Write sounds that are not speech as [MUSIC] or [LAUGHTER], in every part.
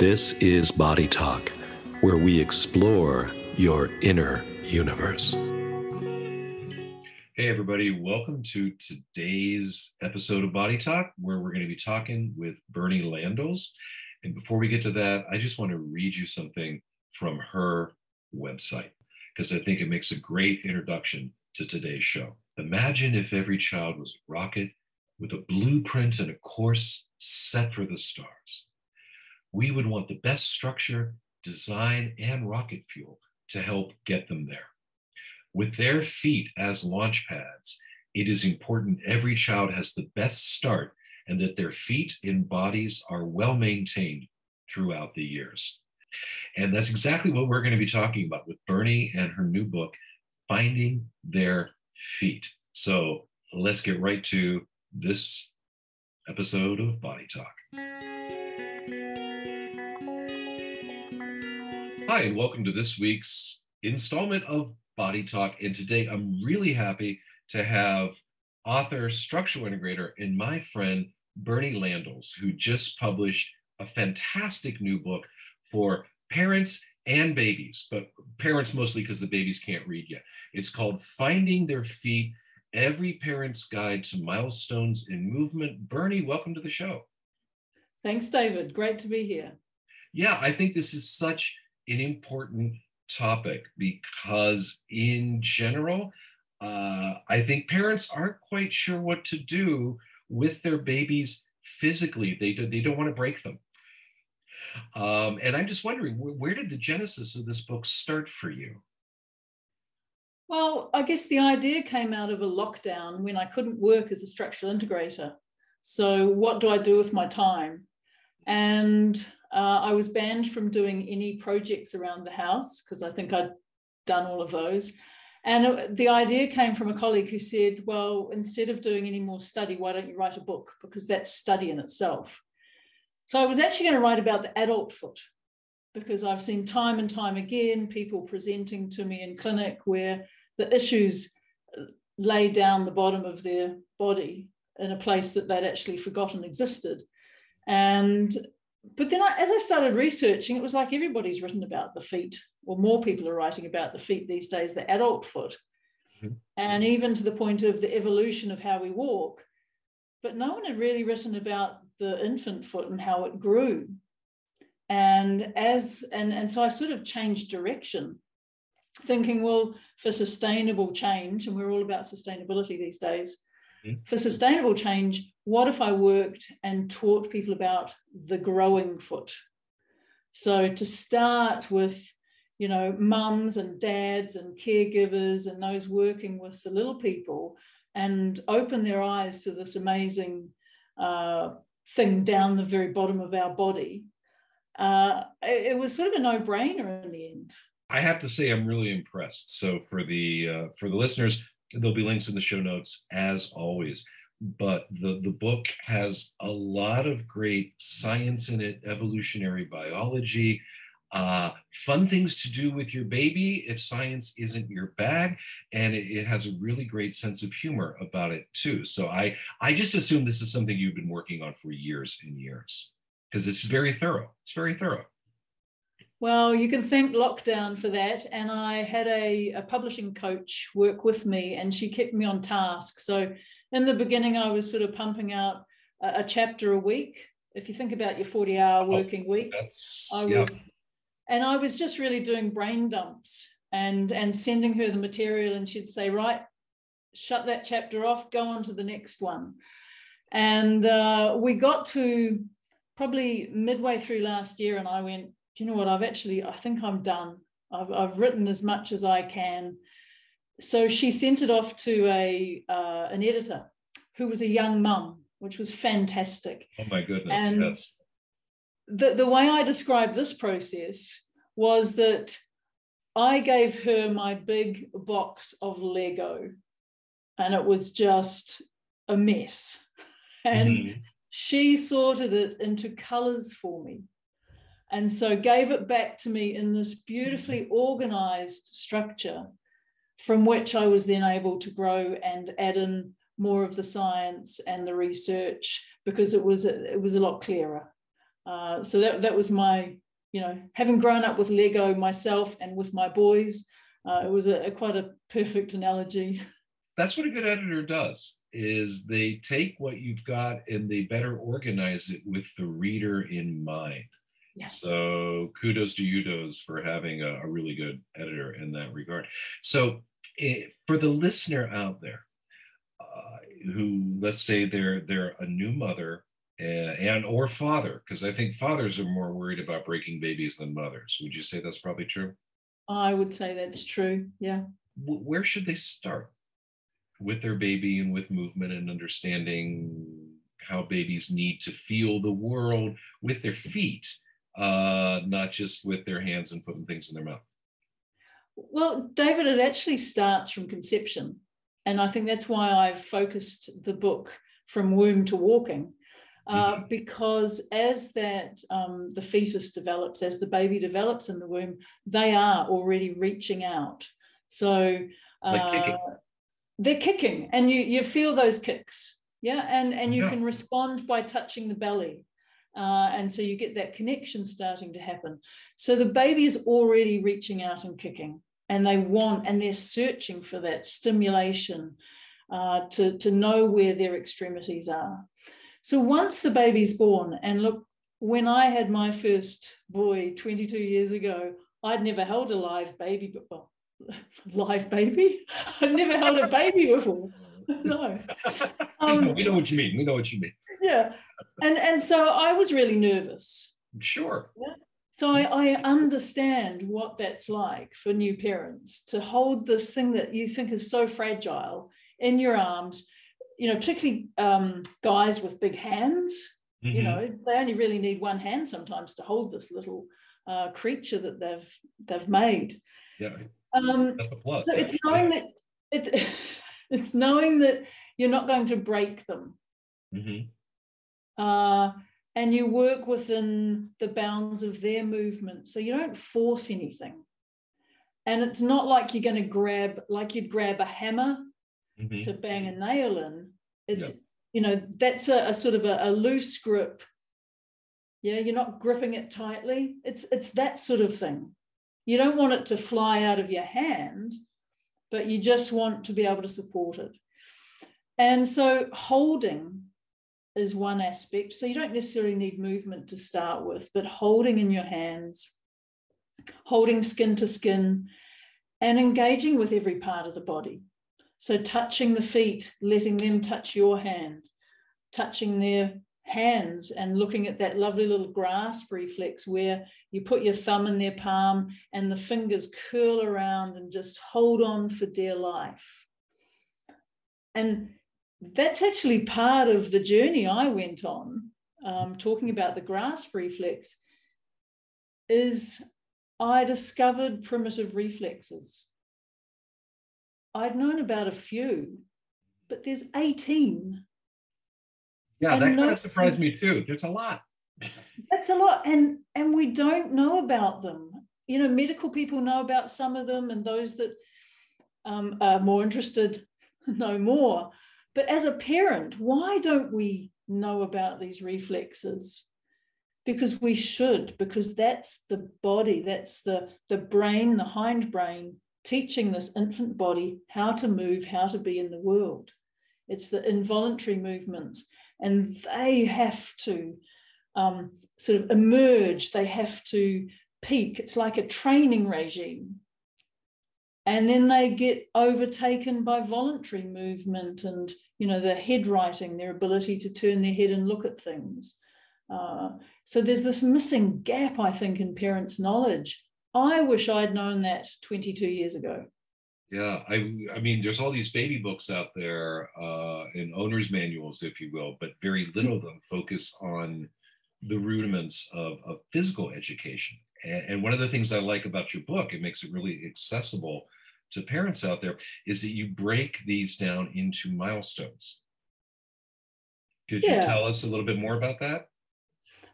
This is Body Talk, where we explore your inner universe. Hey, everybody, welcome to today's episode of Body Talk, where we're going to be talking with Bernie Landels. And before we get to that, I just want to read you something from her website because I think it makes a great introduction to today's show. Imagine if every child was a rocket with a blueprint and a course set for the stars we would want the best structure, design, and rocket fuel to help get them there. With their feet as launch pads, it is important every child has the best start and that their feet and bodies are well maintained throughout the years. And that's exactly what we're going to be talking about with Bernie and her new book, Finding Their Feet. So let's get right to this episode of Body Talk. Hi, and welcome to this week's installment of Body Talk. And today I'm really happy to have author, structural integrator, and my friend Bernie Landels, who just published a fantastic new book for parents and babies, but parents mostly because the babies can't read yet. It's called Finding Their Feet Every Parent's Guide to Milestones in Movement. Bernie, welcome to the show. Thanks, David. Great to be here. Yeah, I think this is such an important topic because, in general, uh, I think parents aren't quite sure what to do with their babies physically. They, do, they don't want to break them. Um, and I'm just wondering, where, where did the genesis of this book start for you? Well, I guess the idea came out of a lockdown when I couldn't work as a structural integrator. So, what do I do with my time? And uh, I was banned from doing any projects around the house because I think I'd done all of those. And the idea came from a colleague who said, well, instead of doing any more study, why don't you write a book? Because that's study in itself. So I was actually going to write about the adult foot because I've seen time and time again people presenting to me in clinic where the issues lay down the bottom of their body in a place that they'd actually forgotten existed. And but then I, as I started researching, it was like everybody's written about the feet, or more people are writing about the feet these days, the adult foot, mm-hmm. and even to the point of the evolution of how we walk. But no one had really written about the infant foot and how it grew. And as and, and so I sort of changed direction, thinking, well, for sustainable change, and we're all about sustainability these days, mm-hmm. for sustainable change, what if I worked and taught people about the growing foot? So to start with, you know, mums and dads and caregivers and those working with the little people and open their eyes to this amazing uh, thing down the very bottom of our body. Uh, it, it, was sort of a no-brainer in the end. I have to say, I'm really impressed. So for the uh, for the listeners, there'll be links in the show notes as always but the, the book has a lot of great science in it, evolutionary biology, uh, fun things to do with your baby if science isn't your bag, and it, it, has a really great sense of humor about it too. So I I just assume this is something you've been working on for years and years because it's very thorough. It's very thorough. Well, you can thank lockdown for that. And I had a, a publishing coach work with me, and she kept me on task. So in the beginning, I was sort of pumping out a, a chapter a week. If you think about your 40 hour working oh, week, I yeah. was, and I was just really doing brain dumps and, and sending her the material, and she'd say, Right, shut that chapter off, go on to the next one. And uh, we got to probably midway through last year, and I went, Do you know what? I've actually, I think I'm done. I've, I've written as much as I can so she sent it off to a uh, an editor who was a young mum, which was fantastic. Oh my goodness! And yes. The the way I described this process was that I gave her my big box of Lego, and it was just a mess, [LAUGHS] and. Mm-hmm. She sorted it into colors for me and so gave it back to me in this beautifully organized structure from which I was then able to grow and add in more of the science and the research because it was it was a lot clearer. Uh, so that, that was my, you know, having grown up with Lego myself and with my boys, uh, it was a, a quite a perfect analogy. That's what a good editor does is they take what you've got and they better organize it with the reader in mind. Yeah. So kudos to you, for having a, a, really good editor in that regard. So eh, for the listener out there, uh, who let's say they're they're a new mother and, and or father, because I think fathers are more worried about breaking babies than mothers. Would you say that's probably true? I would say that's true. Yeah. Where should they start with their baby and with movement and understanding how babies need to feel the world with their feet, uh, not just with their hands and putting things in their mouth? Well, David, it actually starts from conception. And I think that's why I've focused the book from womb to walking. Uh, mm-hmm. because as that um, the fetus develops, as the baby develops in the womb, they are already reaching out. So uh, like kicking. they're kicking, and you you feel those kicks, yeah, and and you yeah. can respond by touching the belly, uh, and so you get that connection starting to happen. So the baby is already reaching out and kicking and they want and they're searching for that stimulation uh, to, to know where their extremities are. So once the baby's born, and look, when I had my first boy 22 years ago, I'd never held a live baby, well, [LAUGHS] live baby? [LAUGHS] I'd never held a baby before. [LAUGHS] no. Um, we know what you mean. We know what you mean. Yeah. And and so I was really nervous. Sure. Yeah. So I, I, understand what that's like for new parents to hold this thing that you think is so fragile in your arms, you know, particularly um, guys with big hands. Mm-hmm. You know, they only really need one hand sometimes to hold this little uh, creature that they've they've made. Yeah. Um, plus. So it's knowing that it's [LAUGHS] it's knowing that you're not going to break them. Mm-hmm. Uh, and you work within the bounds of their movement. So you don't force anything. And it's not like you're going to grab, like you'd grab a hammer mm-hmm. to bang a nail in. It's, yep. you know, that's a, a sort of a, a, loose grip. Yeah, you're not gripping it tightly. It's it's that sort of thing. You don't want it to fly out of your hand, but you just want to be able to support it. And so holding is one aspect. So you don't necessarily need movement to start with, but holding in your hands, holding skin to skin, and engaging with every part of the body. So touching the feet, letting them touch your hand, touching their hands and looking at that lovely little grasp reflex where you put your thumb in their palm and the fingers curl around and just hold on for dear life. And that's actually part of the journey I went on, um, talking about the grasp reflex, is I discovered primitive reflexes. I'd known about a few, but there's 18. Yeah, and that no, kind of surprised me too. There's a lot. That's a lot. And and we don't know about them. You know, medical people know about some of them, and those that um, are more interested [LAUGHS] know more. But as a parent, why don't we know about these reflexes? Because we should, because that's the body, that's the, the brain, the hind brain teaching this infant body how to move, how to be in the world. It's the involuntary movements, and they have to um, sort of emerge, they have to peak. It's like a training regime and then they get overtaken by voluntary movement and you know the head righting their ability to turn their head and look at things. Uh, so there's this missing gap i think in parents knowledge. I wish i'd known that 22 years ago. Yeah i i mean there's all these baby books out there uh, and owners manuals if you will but very little of them focus on the rudiments of, of physical education. And, one of the things I like about your book, it makes it really accessible to parents out there, is that you break these down into milestones. Could yeah. you tell us a little bit more about that?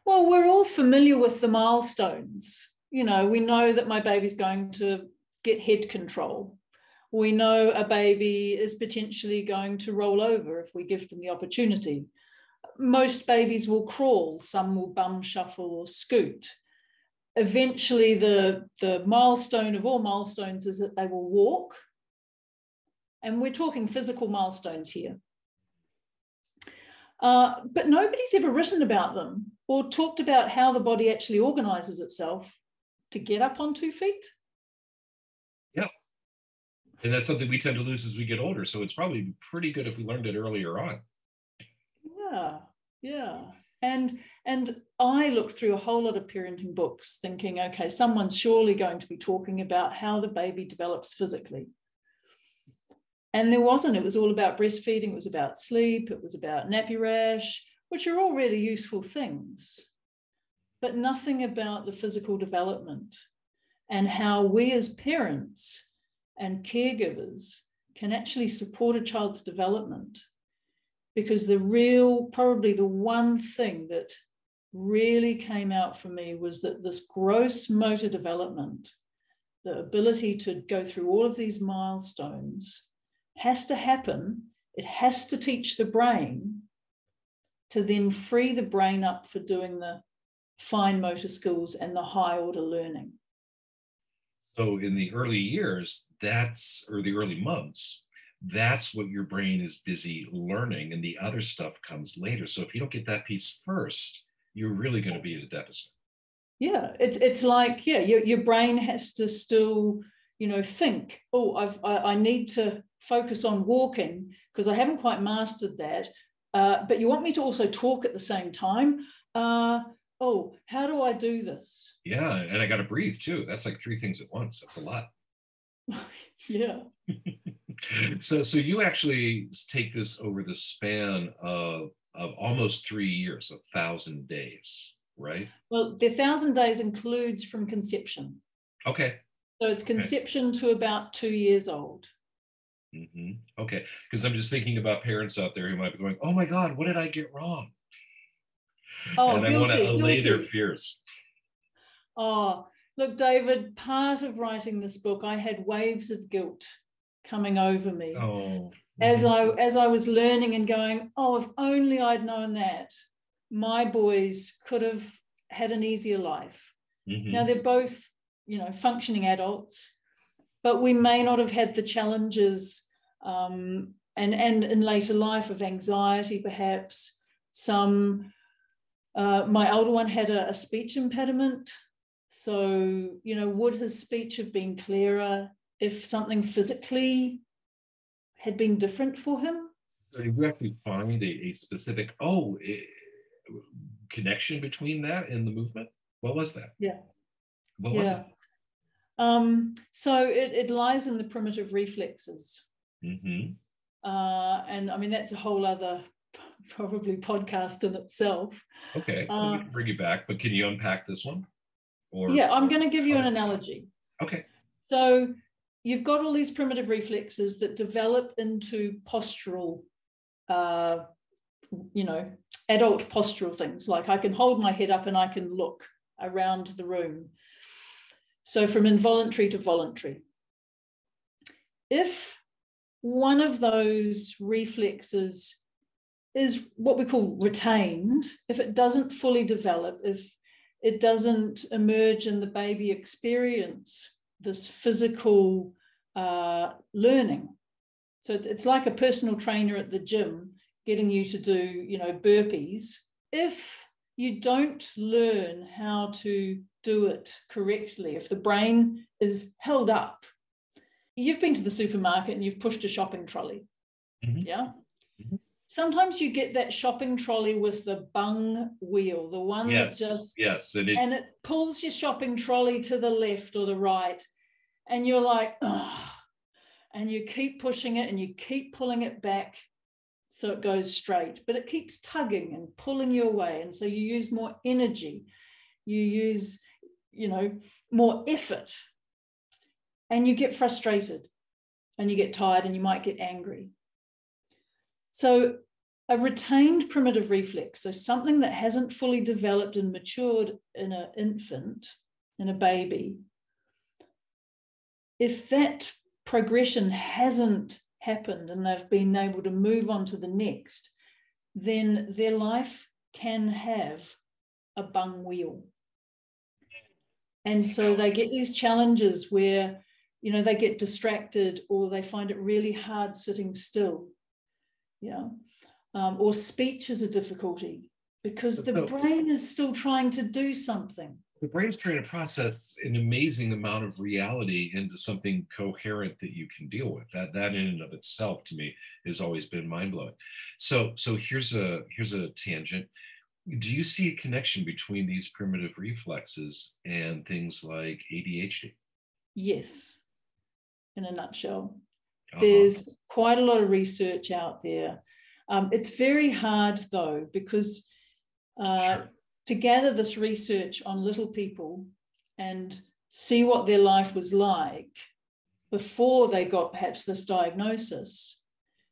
Well, we're all familiar with the milestones. You know, we know that my baby's going to get head control. We know a baby is potentially going to roll over if we give them the opportunity. most babies will crawl, some will bum shuffle or scoot. Eventually, the, the milestone of all milestones is that they will walk. And we're talking physical milestones here. Uh, but nobody's ever written about them or talked about how the body actually organizes itself to get up on two feet. Yeah. And that's something we tend to lose as we get older. So it's probably pretty good if we learned it earlier on. Yeah, yeah. And and I looked through a whole lot of parenting books thinking, okay, someone's surely going to be talking about how the baby develops physically. And there wasn't. It was all about breastfeeding, it was about sleep, it was about nappy rash, which are all really useful things, but nothing about the physical development and how we as parents and caregivers can actually support a child's development. Because the real, probably the one thing that really came out for me was that this gross motor development, the ability to go through all of these milestones, has to happen. It has to teach the brain to then free the brain up for doing the fine motor skills and the high order learning. So, in the early years, that's, or the early months, that's what your brain is busy learning, and the other stuff comes later. So, if you don't get that piece first, you're really going to be at a deficit. Yeah, it's it's like yeah, your your brain has to still you know think. Oh, I've I, I need to focus on walking because I haven't quite mastered that. Uh, but you want me to also talk at the same time. Uh, oh, how do I do this? Yeah, and I got to breathe too. That's like three things at once. That's a lot. [LAUGHS] yeah. so, so you actually take this over the span of of almost three years, a thousand days, right? Well, the thousand days includes from conception. Okay. So it's conception okay. to about two years old. Mm-hmm. Okay, because I'm just thinking about parents out there who might be going, "Oh my God, what did I get wrong?" Oh, and I want to allay their fears. Oh, look, David. Part of writing this book, I had waves of guilt coming over me oh. as I as I was learning and going. Oh, if only I'd known that, my boys could have had an easier life. Mm-hmm. Now they're both, you know, functioning adults but we may not have had the challenges um, and, and in later life of anxiety, perhaps. Some, uh, my older one had a, a speech impediment. So, you know, would his speech have been clearer if something physically had been different for him? So you actually find a, a specific, oh, a, connection between that and the movement? What was that? Yeah. What yeah. was it? Um, so it, it lies in the primitive reflexes. Mm-hmm. Uh, and I mean, that's a whole other [LAUGHS] probably podcast in itself. Okay, uh, bring you back, but can you unpack this one? Or yeah, I'm going to give you an analogy. Okay. So you've got all these primitive reflexes that develop into postural, uh, you know, adult postural things. Like I can hold my head up and I can look around the room. So from involuntary to voluntary. If one of those reflexes is what we call retained, if it doesn't fully develop, if it doesn't emerge in the baby experience this physical uh, learning. So it's, like a personal trainer at the gym getting you to do, you know, burpees. If you don't learn how to do it correctly, if the brain is held up, you've been to the supermarket and you've pushed a shopping trolley. Mm-hmm. Yeah. Mm-hmm. Sometimes you get that shopping trolley with the bung wheel, the one yes. that just yes, and it, and it pulls your shopping trolley to the left or the right, and you're like, oh, and you keep pushing it and you keep pulling it back so it goes straight, but it keeps tugging and pulling you away, and so you use more energy, you use you know, more effort. And you get frustrated and you get tired and you might get angry. So, a retained primitive reflex, so something that hasn't fully developed and matured in an infant, in a baby, if that progression hasn't happened and they've been able to move on to the next, then their life can have a bung wheel. And so they get these challenges where, you know, they get distracted or they find it really hard sitting still. Yeah. Um, or speech is a difficulty because the brain is still trying to do something. The brain's trying to process an amazing amount of reality into something coherent that you can deal with. That that in and of itself to me has always been mind blowing. So so here's a here's a tangent. Do you see a connection between these primitive reflexes and things like ADHD? Yes, in a nutshell. Uh-huh. There's quite a lot of research out there. Um, it's very hard though because uh, sure. to gather this research on little people and see what their life was like before they got perhaps this diagnosis,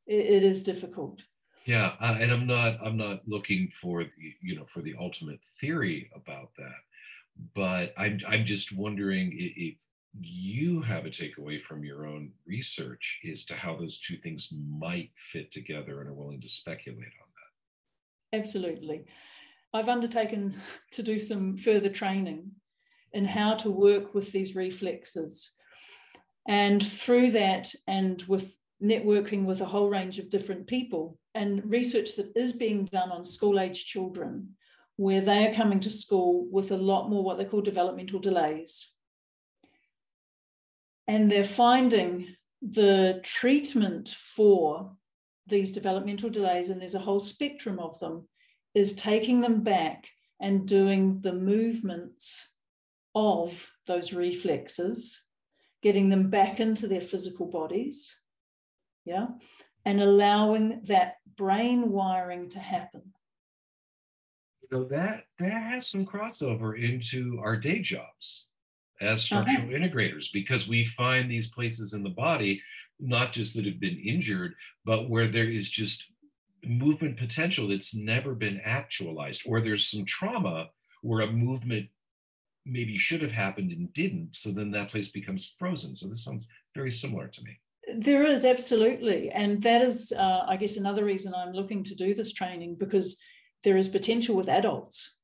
it, it is difficult. Yeah, uh, and I'm not I'm not looking for the, you know for the ultimate theory about that, but I'm I'm just wondering if you have a takeaway from your own research as to how those two things might fit together and are willing to speculate on that. Absolutely. I've undertaken [LAUGHS] to do some further training in how to work with these reflexes. And through that, and with networking with a whole range of different people, and research that is being done on school age children, where they are coming to school with a lot more what they call developmental delays. And they're finding the treatment for these developmental delays, and there's a whole spectrum of them, is taking them back and doing the movements of those reflexes, getting them back into their physical bodies, yeah, and allowing that brain wiring to happen. You know, that that has some crossover into our day jobs as structural uh-huh. integrators because we find these places in the body not just that have been injured but where there is just movement potential that's never been actualized, or there's some trauma where a movement maybe should have happened and didn't. So then that place becomes frozen. So this sounds very similar to me. There is absolutely. And that is, uh, I guess, another reason I'm looking to do this training because there is potential with adults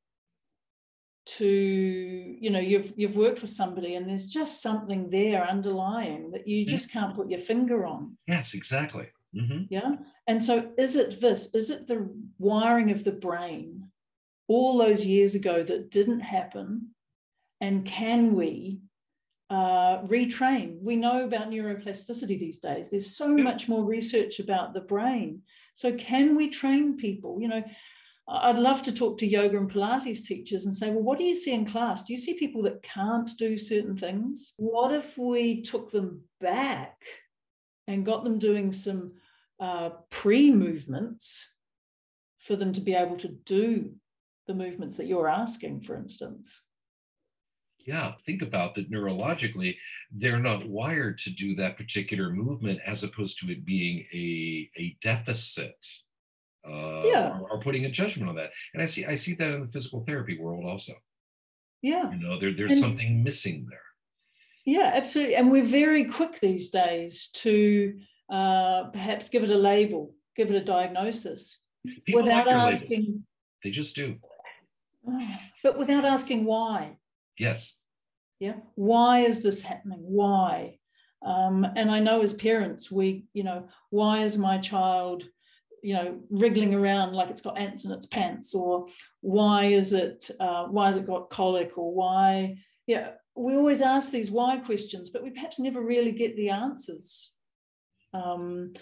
to you know you've you've worked with somebody and there's just something there underlying that you just can't put your finger on yes exactly mm-hmm. yeah and so, is it this? Is it the wiring of the brain all those years ago that didn't happen? And can we uh, retrain? We know about neuroplasticity these days. There's so much more research about the brain. So, can we train people? You know, I'd love to talk to yoga and Pilates teachers and say, well, what do you see in class? Do you see people that can't do certain things? What if we took them back and got them doing some uh, pre movements for them to be able to do the movements that you're asking, for instance. Yeah, think about that neurologically, they're not wired to do that particular movement as opposed to it being a, a deficit. Uh, yeah. Or, or, putting a judgment on that. And I see I see that in the physical therapy world also. Yeah. You know, there, there's and, something missing there. Yeah, absolutely. And we're very quick these days to uh, perhaps give it a label, give it a diagnosis People without like asking. Label. They just do. But without asking why. Yes. Yeah. Why is this happening? Why? Um, and I know as parents, we, you know, why is my child, you know, wriggling around like it's got ants in its pants, or why is it, uh, why has it got colic, or why? Yeah, we always ask these why questions, but we perhaps never really get the answers. Um,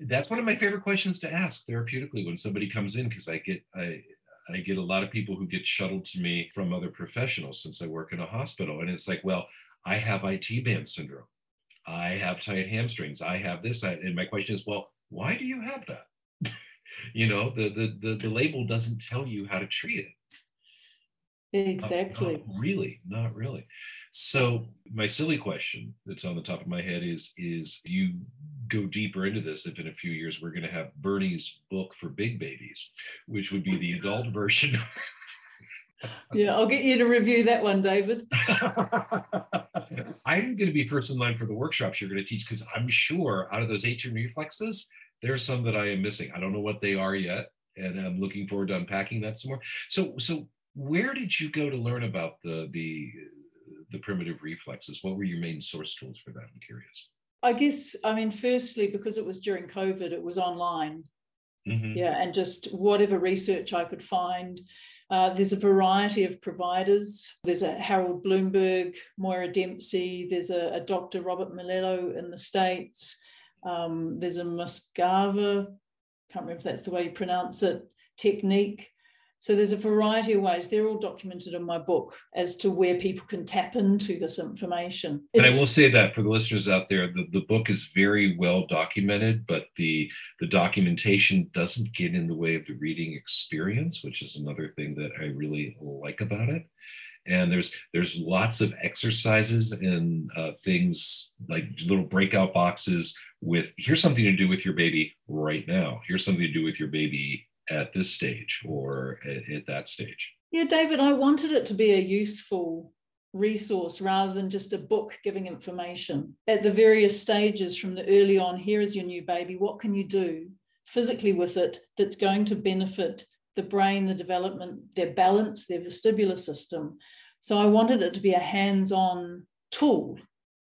That's one of my favorite questions to ask therapeutically when somebody comes in because I get I I get a lot of people who get shuttled to me from other professionals since I work in a hospital, and it's like, well, I have IT band syndrome, I have tight hamstrings, I have this, and my question is, well, why do you have that? [LAUGHS] you know, the, the the the label doesn't tell you how to treat it. Exactly. Not, not really, not really. So my silly question that's on the top of my head is is you go deeper into this if in a few years we're going to have Bernie's book for big babies, which would be the adult version. [LAUGHS] yeah, I'll get you to review that one, David. [LAUGHS] I'm going to be first in line for the workshops you're going to teach because I'm sure out of those 18 reflexes, There are some that I am missing. I don't know what they are yet, and I'm looking forward to unpacking that some more. So, so where did you go to learn about the the the primitive reflexes? What were your main source tools for that? I'm curious. I guess, I mean, firstly, because it was during COVID, it was online. Mm-hmm. Yeah, and just whatever research I could find. Uh, there's a variety of providers. There's a Harald Blomberg, Moira Dempsey, there's a, a Dr. Robert Melillo in the States. Um, there's a Muscava, can't remember if that's the way you pronounce it, technique. So there's a variety of ways. They're all documented in my book as to where people can tap into this information. It's, and I will say that for the listeners out there, the, the book is very well documented, but the the documentation doesn't get in the way of the reading experience, which is another thing that I really like about it and there's there's lots of exercises and uh, things like little breakout boxes with here's something to do with your baby right now here's something to do with your baby at this stage or at, at that stage. Yeah david i wanted it to be a useful resource rather than just a book giving information. At the various stages from the early on here is your new baby what can you do physically with it that's going to benefit the brain the development their balance their vestibular system? So I wanted it to be a hands on tool.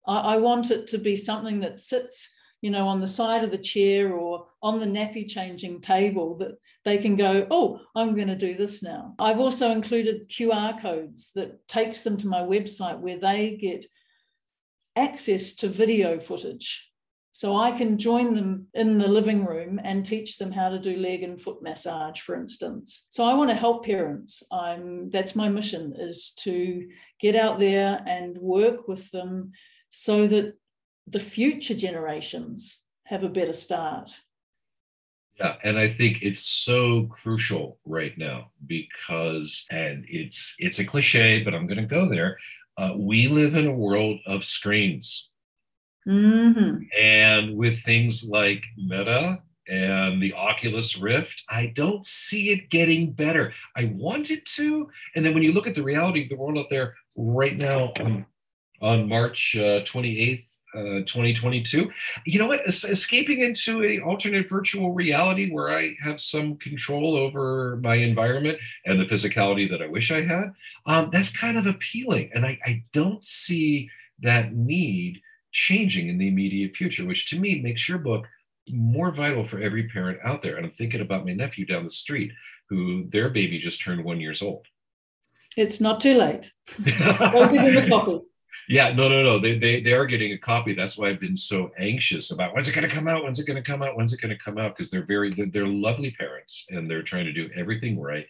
I, I want it to be something that sits you know, on the side of the chair or on the nappy changing table that they can go, oh, I'm going to do this now. I've also included QR codes that takes them to my website where they get access to video footage so I can join them in the living room and teach them how to do leg and foot massage, for instance. So I want to help parents. I'm that's my mission is to get out there and work with them so that the future generations have a better start. Yeah, and I think it's so crucial right now because, and it's it's a cliche, but I'm going to go there. Uh, we live in a world of screens Mm-hmm. And with things like Meta and the Oculus Rift, I don't see it getting better. I want it to. And then when you look at the reality of the world out there right now on, on March uh, 28th, uh, 2022 you know what es- escaping into a alternate virtual reality where i have some control over my environment and the physicality that i wish i had um, that's kind of appealing and I, I don't see that need changing in the immediate future, which to me makes your book more vital for every parent out there. And I'm thinking about my nephew down the street who their baby just turned one years old. It's not too late. [LAUGHS] Yeah, no, no, no. They, they they are getting a copy. That's why I've been so anxious about when's it going to come out? When's it going to come out? When's it going to come out? Because they're very they're, they're lovely parents and they're trying to do everything right.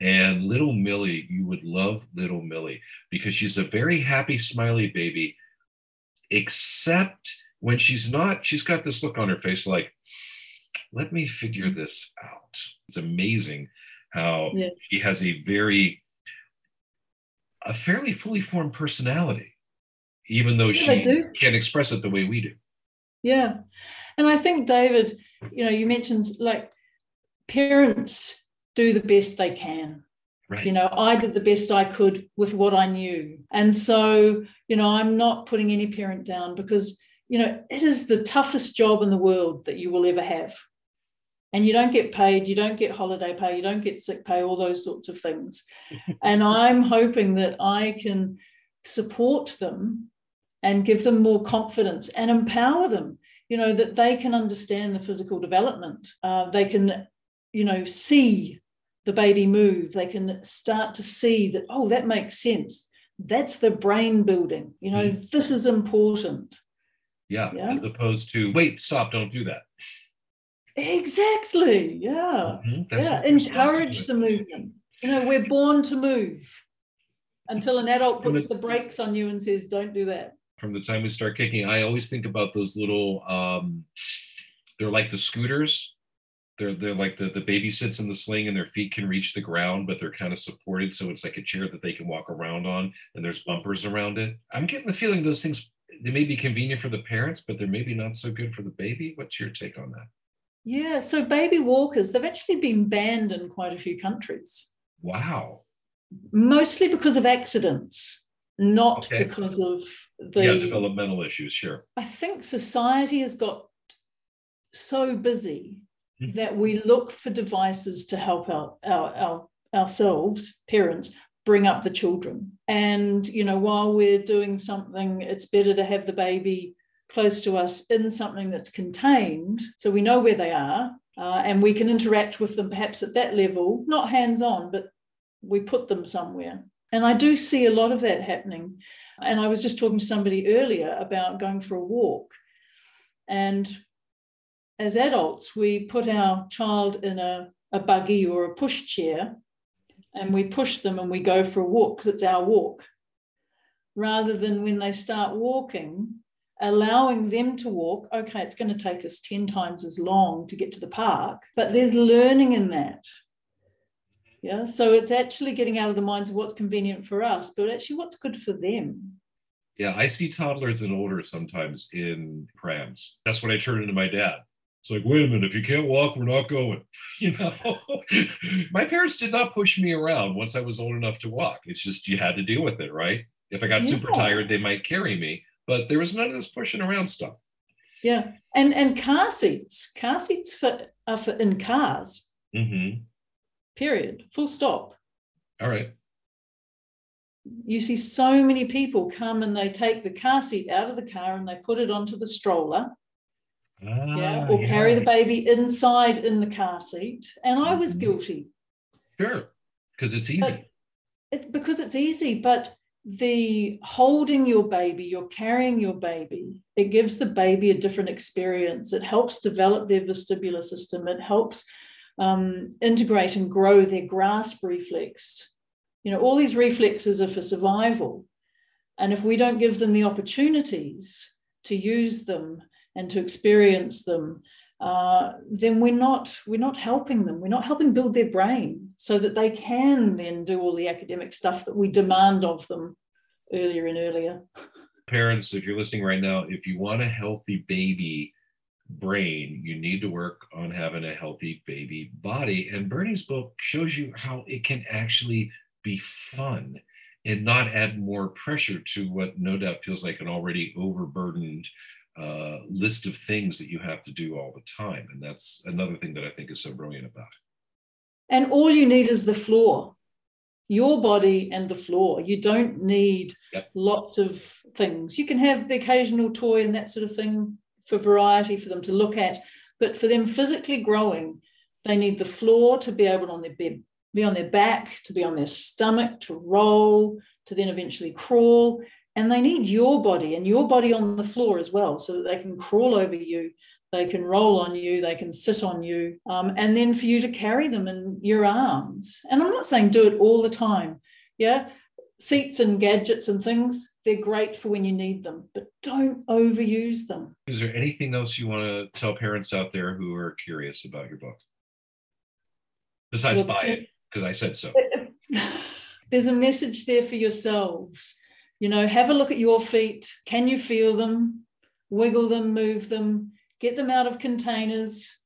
And little Millie, you would love little Millie because she's a very happy, smiley baby except when she's not, she's got this look on her face like, let me figure this out. It's amazing how yeah. she has a very, a fairly fully formed personality, even though yeah, she can't express it the way we do. Yeah. And I think, David, you know, you mentioned like parents do the best they can. Right. You know, I did the best I could with what I knew. And so, you know, I'm not putting any parent down because, you know, it is the toughest job in the world that you will ever have. And you don't get paid, you don't get holiday pay, you don't get sick pay, all those sorts of things. [LAUGHS] and I'm hoping that I can support them and give them more confidence and empower them, you know, that they can understand the physical development. Uh, they can, you know, see the baby move, they can start to see that, oh, that makes sense. That's the brain building. You know, mm. this is important. Yeah, yeah, as opposed to, wait, stop, don't do that. Exactly. Yeah. Mm-hmm. Yeah. Encourage the movement. You know, we're born to move until an adult puts the, the brakes on you and says, don't do that. From the time we start kicking, I always think about those little, um, they're like the scooters they're they're like the the baby sits in the sling and their feet can reach the ground, but they're kind of supported, so it's like a chair that they can walk around on, and there's bumpers around it. I'm getting the feeling those things they may be convenient for the parents, but they're maybe not so good for the baby. What's your take on that? Yeah, so baby walkers, they've actually been banned in quite a few countries. Wow. Mostly because of accidents, not okay. because of the yeah, developmental issues, sure. I think society has got so busy Mhm. that we look for devices to help our, our, our ourselves, parents, bring up the children. And you know, while we're doing something, it's better to have the baby close to us in something that's contained, so we know where they are, uh, and we can interact with them perhaps at that level, not hands-on, but we put them somewhere. And I do see a lot of that happening. And I was just talking to somebody earlier about going for a walk. And as adults, we put our child in a, a buggy or a pushchair and we push them and we go for a walk because it's our walk. Rather than when they start walking, allowing them to walk, okay, it's going to take us 10 times as long to get to the park, but there's learning in that. Yeah, so it's actually getting out of the minds of what's convenient for us, but actually what's good for them. Yeah, I see toddlers and older sometimes in prams. That's when I turn into my dad. It's like, wait a minute, if you can't walk, we're not going. [LAUGHS] You know, [LAUGHS] my parents did not push me around once I was old enough to walk. It's just you had to deal with it, right? If I got super tired, they might carry me, but there was none of this pushing around stuff. Yeah, and and car seats, car seats for are for in cars. hmm Period. Full stop. All right. You see so many people come and they take the car seat out of the car and they put it onto the stroller, yeah, Ah, or carry the baby inside in the car seat. And I was Mhm. guilty. Sure, because it's easy. But it, because it's easy, but the holding your baby, you're carrying your baby, it gives the baby a different experience. It helps develop their vestibular system. It helps um, integrate and grow their grasp reflex. You know, all these reflexes are for survival. And if we don't give them the opportunities to use them and to experience them, uh, then we're not we're not helping them. We're not helping build their brain so that they can then do all the academic stuff that we demand of them earlier and earlier. Parents, if you're listening right now, if you want a healthy baby brain, you need to work on having a healthy baby body. And Bernie's book shows you how it can actually be fun and not add more pressure to what no doubt feels like an already overburdened uh, list of things that you have to do all the time. And that's another thing that I think is so brilliant about it. And all you need is the floor, your body and the floor. You don't need Yep. lots of things. You can have the occasional toy and that sort of thing for variety for them to look at, but for them physically growing, they need the floor to be able on their be on their back, to be on their stomach, to roll, to then eventually crawl. And they need your body and your body on the floor as well, so that they can crawl over you, they can roll on you, they can sit on you, um, and then for you to carry them in your arms. And I'm not saying do it all the time. Yeah. Seats and gadgets and things, they're great for when you need them, but don't overuse them. Is there anything else you want to tell parents out there who are curious about your book? Besides Well, buy it, because I said so. [LAUGHS] There's a message there for yourselves. You know, have a look at your feet. Can you feel them? Wiggle them, move them, get them out of containers,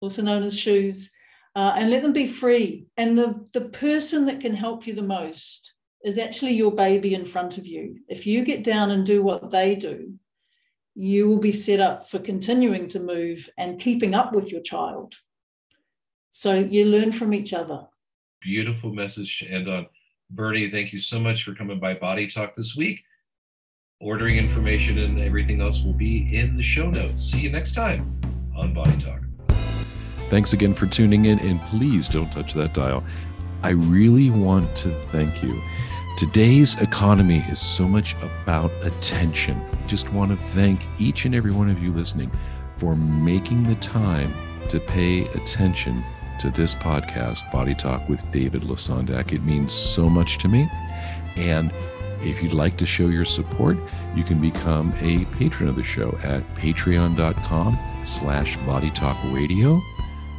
also known as shoes, uh, and let them be free. And the, the person that can help you the most is actually your baby in front of you. If you get down and do what they do, you will be set up for continuing to move and keeping up with your child. So you learn from each other. Beautiful message to end on. Bernie, thank you so much for coming by Body Talk this week. Ordering information and everything else will be in the show notes. See you next time on Body Talk. Thanks again for tuning in, and please don't touch that dial. I really want to thank you. Today's economy is so much about attention. Just want to thank each and every one of you listening for making the time to pay attention to this podcast, Body Talk with David Lesondak. It means so much to me. And if you'd like to show your support, you can become a patron of the show at patreon.com slash body talk radio.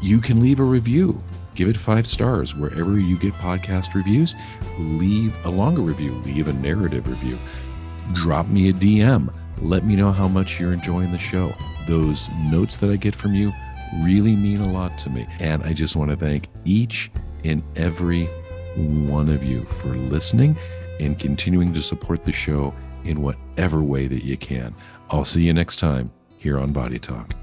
You can leave a review. Give it five stars wherever you get podcast reviews. Leave a longer review. Leave a narrative review. Drop me a DM. Let me know how much you're enjoying the show. Those notes that I get from you really mean a lot to me. And I just want to thank each and every one of you for listening and continuing to support the show in whatever way that you can. I'll see you next time here on Body Talk.